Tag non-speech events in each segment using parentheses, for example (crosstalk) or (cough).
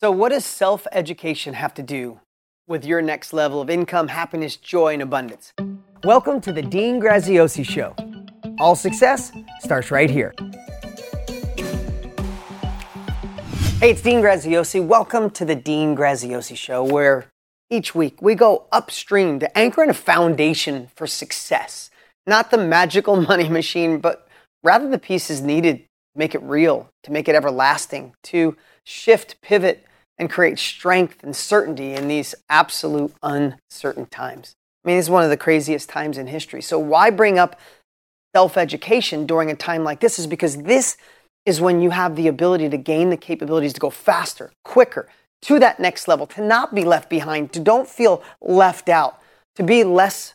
So, what does self education have to do with your next level of income, happiness, joy, and abundance? Welcome to the Dean Graziosi Show. All success starts right here. Hey, it's Dean Graziosi. Welcome to the Dean Graziosi Show, where each week we go upstream to anchor in a foundation for success. Not the magical (laughs) money machine, but rather the pieces needed to make it real, to make it everlasting, to shift, pivot, and create strength and certainty in these absolute uncertain times. I mean, it's one of the craziest times in history. So, why bring up self education during a time like this? Is because this is when you have the ability to gain the capabilities to go faster, quicker, to that next level, to not be left behind, to don't feel left out, to be less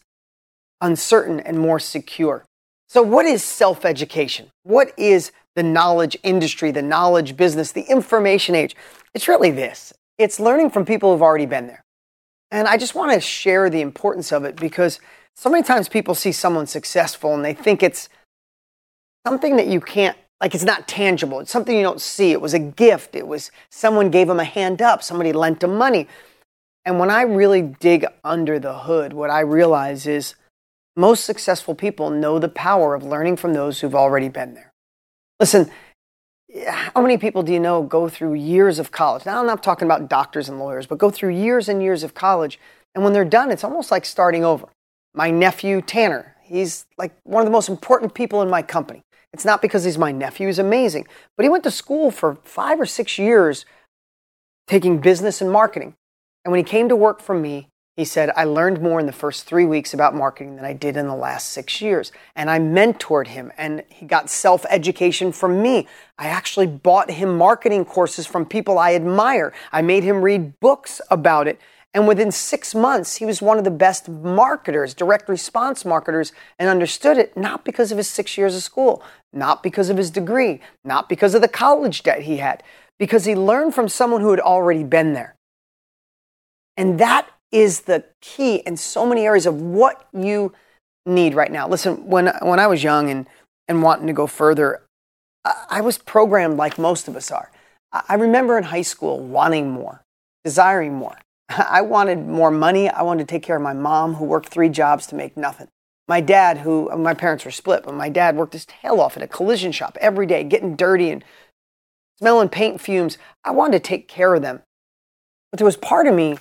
uncertain and more secure. So, what is self education? What is the knowledge industry, the knowledge business, the information age? It's really this it's learning from people who've already been there. And I just want to share the importance of it because so many times people see someone successful and they think it's something that you can't, like it's not tangible. It's something you don't see. It was a gift. It was someone gave them a hand up, somebody lent them money. And when I really dig under the hood, what I realize is most successful people know the power of learning from those who've already been there. Listen, how many people do you know go through years of college? Now, I'm not talking about doctors and lawyers, but go through years and years of college. And when they're done, it's almost like starting over. My nephew, Tanner, he's like one of the most important people in my company. It's not because he's my nephew, he's amazing. But he went to school for five or six years taking business and marketing. And when he came to work for me, he said, I learned more in the first three weeks about marketing than I did in the last six years. And I mentored him and he got self education from me. I actually bought him marketing courses from people I admire. I made him read books about it. And within six months, he was one of the best marketers, direct response marketers, and understood it not because of his six years of school, not because of his degree, not because of the college debt he had, because he learned from someone who had already been there. And that is the key in so many areas of what you need right now. Listen, when when I was young and and wanting to go further, I was programmed like most of us are. I remember in high school wanting more, desiring more. (laughs) I wanted more money. I wanted to take care of my mom, who worked three jobs to make nothing. My dad, who my parents were split, but my dad worked his tail off at a collision shop every day, getting dirty and smelling paint fumes. I wanted to take care of them. But there was part of me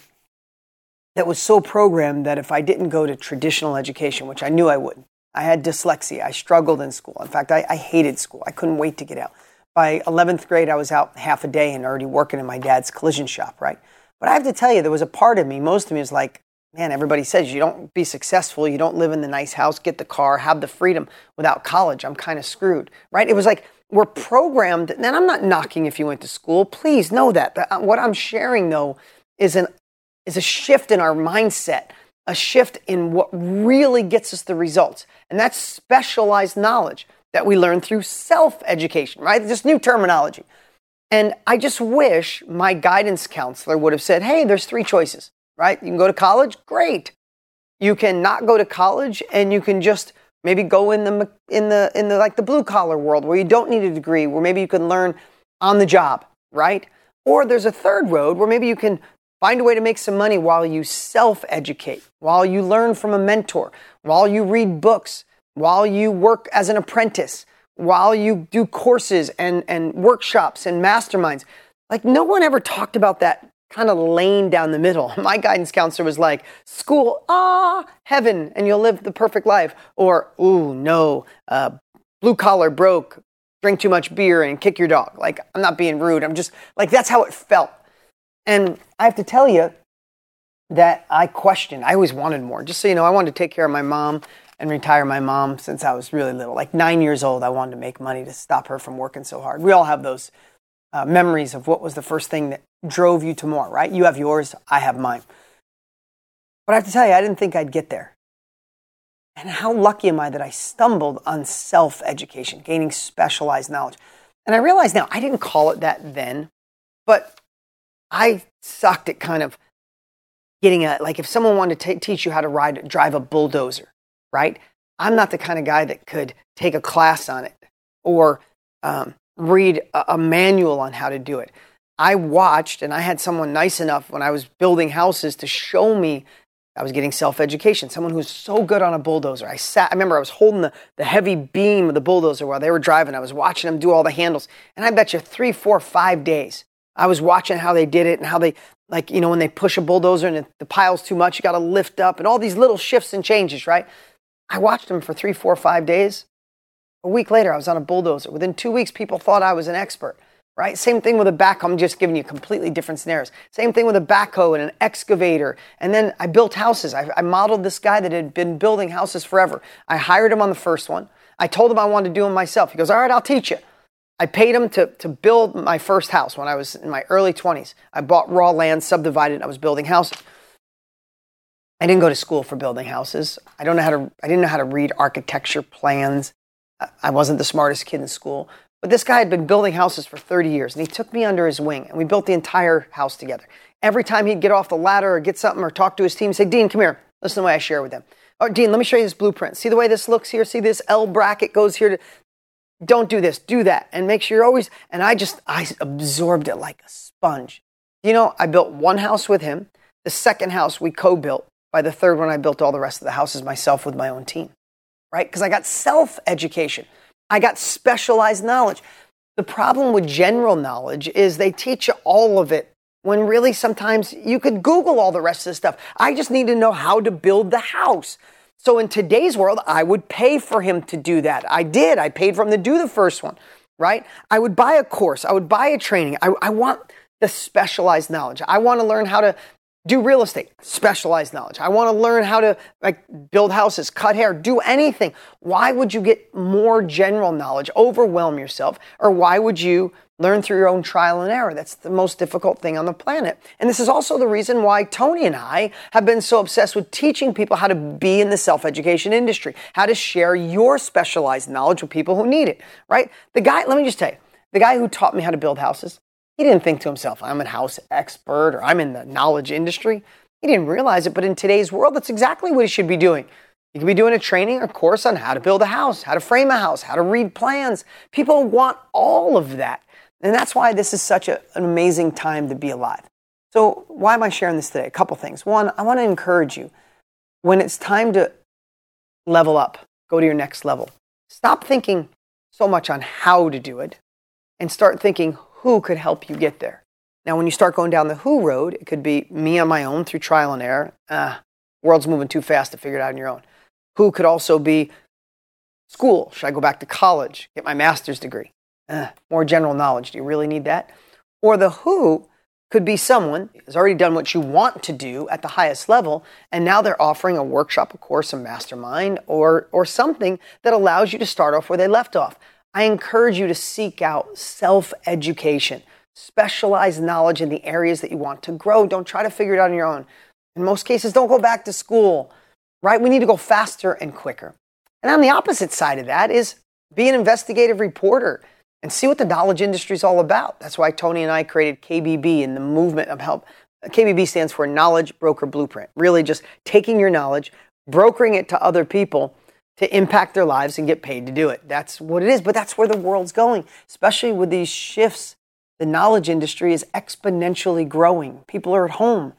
that was so programmed that if I didn't go to traditional education, which I knew I wouldn't, I had dyslexia. I struggled in school. In fact, I, I, hated school. I couldn't wait to get out. By 11th grade, I was out half a day and already working in my dad's collision shop, right? But I have to tell you, there was a part of me, most of me was like, man, everybody says you don't be successful, you don't live in the nice house, get the car, have the freedom without college. I'm kind of screwed, right? It was like we're programmed, and I'm not knocking if you went to school. Please know that. Uh, what I'm sharing, though, is an is a shift in our mindset, a shift in what really gets us the results. And that's specialized knowledge that we learn through self education, right? This new terminology. And I just wish my guidance counselor would have said, hey, there's three choices, right? You can go to college, great. You can not go to college and you can just maybe go in the in the in the like the blue collar world where you don't need a degree, where maybe you can learn on the job, right? Or there's a third road where maybe you can Find a way to make some money while you self educate, while you learn from a mentor, while you read books, while you work as an apprentice, while you do courses and, and workshops and masterminds. Like, no one ever talked about that kind of lane down the middle. (laughs) My guidance counselor was like, school, ah, heaven, and you'll live the perfect life. Or, ooh, no, uh, blue collar broke, drink too much beer and kick your dog. Like, I'm not being rude. I'm just like, that's how it felt. And I have to tell you that I questioned. I always wanted more. Just so you know, I wanted to take care of my mom and retire my mom since I was really little. Like nine years old, I wanted to make money to stop her from working so hard. We all have those uh, memories of what was the first thing that drove you to more, right? You have yours, I have mine. But I have to tell you, I didn't think I'd get there. And how lucky am I that I stumbled on self education, gaining specialized knowledge. And I realize now, I didn't call it that then, but I sucked at kind of getting a like if someone wanted to t- teach you how to ride drive a bulldozer, right? I'm not the kind of guy that could take a class on it or um, read a, a manual on how to do it. I watched and I had someone nice enough when I was building houses to show me I was getting self education. Someone who's so good on a bulldozer. I sat, I remember I was holding the, the heavy beam of the bulldozer while they were driving. I was watching them do all the handles. And I bet you three, four, five days, I was watching how they did it and how they, like, you know, when they push a bulldozer and the pile's too much, you got to lift up and all these little shifts and changes, right? I watched them for three, four, five days. A week later, I was on a bulldozer. Within two weeks, people thought I was an expert right? Same thing with a backhoe. I'm just giving you completely different scenarios. Same thing with a backhoe and an excavator. And then I built houses. I, I, modeled this guy that had been building houses forever. I hired him on the first one. I told him I wanted to do them myself. He goes, All right, I'll teach you. I paid him to, to build my first house when I was in my early 20s. I bought raw land, subdivided, I was building houses. I didn't go to school for building houses. I don't know how to I didn't know how to read architecture plans. I wasn't the smartest kid in school, but this guy had been building houses for 30 years, and he took me under his wing, and we built the entire house together. Every time he'd get off the ladder or get something or talk to his team, say, Dean, come here. Listen to the way I share with them. Oh, Dean, let me show you this blueprint. See the way this looks here? See this L bracket goes here to. Don't do this, do that. And make sure you're always. And I just, I absorbed it like a sponge. You know, I built one house with him. The second house we co built. By the third one, I built all the rest of the houses myself with my own team, right? Because I got self education. I got specialized knowledge. The problem with general knowledge is they teach you all of it when really sometimes you could Google all the rest of the stuff. I just need to know how to build the house. So in today's world, I would pay for him to do that. I did. I paid for him to do the first one, right? I would buy a course. I would buy a training. I, I want the specialized knowledge. I want to learn how to do real estate, specialized knowledge. I want to learn how to like build houses, cut hair, do anything. Why would you get more general knowledge, overwhelm yourself, or why would you learn through your own trial and error? That's the most difficult thing on the planet. And this is also the reason why Tony and I have been so obsessed with teaching people how to be in the self-education industry, how to share your specialized knowledge with people who need it, right? The guy, let me just tell you, the guy who taught me how to build houses, he didn't think to himself, I'm a house expert or I'm in the knowledge industry. He didn't realize it, but in today's world, that's exactly what he should be doing. You could be doing a training or course on how to build a house, how to frame a house, how to read plans. People want all of that. And that's why this is such a, an amazing time to be alive. So, why am I sharing this today? A couple things. One, I want to encourage you when it's time to level up, go to your next level. Stop thinking so much on how to do it and start thinking who could help you get there. Now, when you start going down the who road, it could be me on my own through trial and error. Uh, world's moving too fast to figure it out on your own. Who could also be school. Should I go back to college, get my master's degree? Uh, more general knowledge. Do you really need that? Or the who could be someone who's already done what you want to do at the highest level, and now they're offering a workshop, a course, a mastermind, or, or something that allows you to start off where they left off. I encourage you to seek out self education, specialized knowledge in the areas that you want to grow. Don't try to figure it out on your own. In most cases, don't go back to school, right? We need to go faster and quicker. And on the opposite side of that is be an investigative reporter and see what the knowledge industry is all about. That's why Tony and I created KBB and the movement of help. KBB stands for Knowledge Broker Blueprint, really just taking your knowledge, brokering it to other people to impact their lives and get paid to do it. That's what it is, but that's where the world's going, especially with these shifts. The knowledge industry is exponentially growing. People are at home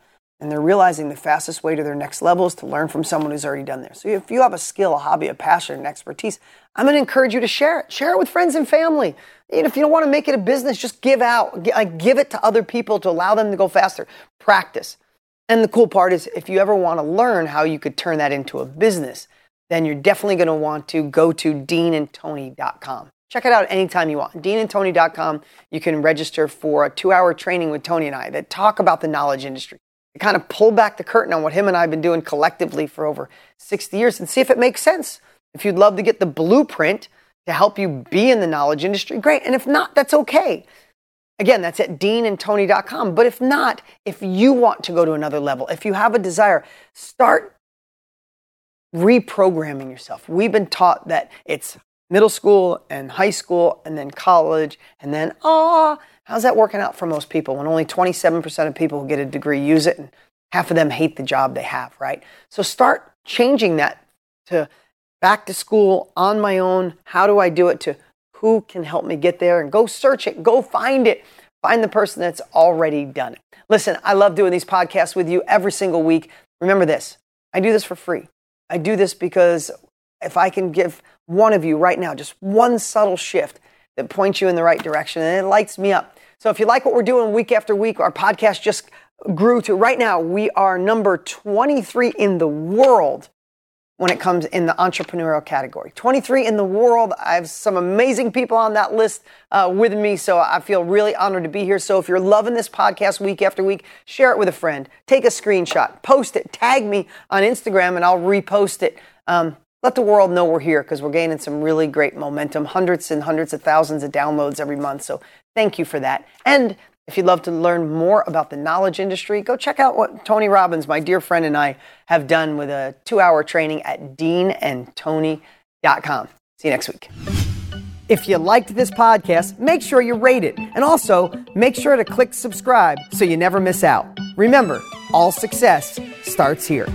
and they're realizing the fastest way to their next level is to learn from someone who's already done there. So if you have a skill, a hobby, a passion, an expertise, I'm going to encourage you to share it. Share it with friends and family. Even if you don't want to make it a business, just give out, give it to other people to allow them to go faster. Practice. And the cool part is if you ever want to learn how you could turn that into a business, then you're definitely going to want to go to deanandtony.com. Check it out anytime you want. deanandtony.com. You can register for a two hour training with Tony and I that talk about the knowledge industry. To kind of pull back the curtain on what him and I have been doing collectively for over 60 years and see if it makes sense. If you'd love to get the blueprint to help you be in the knowledge industry, great. And if not, that's okay. Again, that's at deanandtony.com. But if not, if you want to go to another level, if you have a desire, start reprogramming yourself. We've been taught that it's middle school and high school and then college and then, ah, how's that working out for most people when only 27% of people who get a degree use it and half of them hate the job they have, right? So start changing that to back to school on my own. How do I do it to who can help me get there and go search it, go find it. Find the person that's already done it. Listen, I love doing these podcasts with you every single week. Remember this I do this for free. I do this because if I can give one of you right now just one subtle shift that points you in the right direction, and it lights me up. So if you like what we're doing week after week, our podcast just grew to right now, we are number 23 in the world when it comes in the entrepreneurial category. 23 in the world. I have some amazing people on that list uh, with me, so I feel really honored to be here. So if you're loving this podcast week after week, share it with a friend, take a screenshot, post it, tag me on Instagram, and I'll repost it. Um, let the world know we're here because we're gaining some really great momentum, hundreds and hundreds of thousands of downloads every month. So thank you for that. And if you'd love to learn more about the knowledge industry, go check out what Tony Robbins, my dear friend, and I have done with a two hour training at deanandtony.com. See you next week. If you liked this podcast, make sure you rate it. And also, make sure to click subscribe so you never miss out. Remember, all success starts here.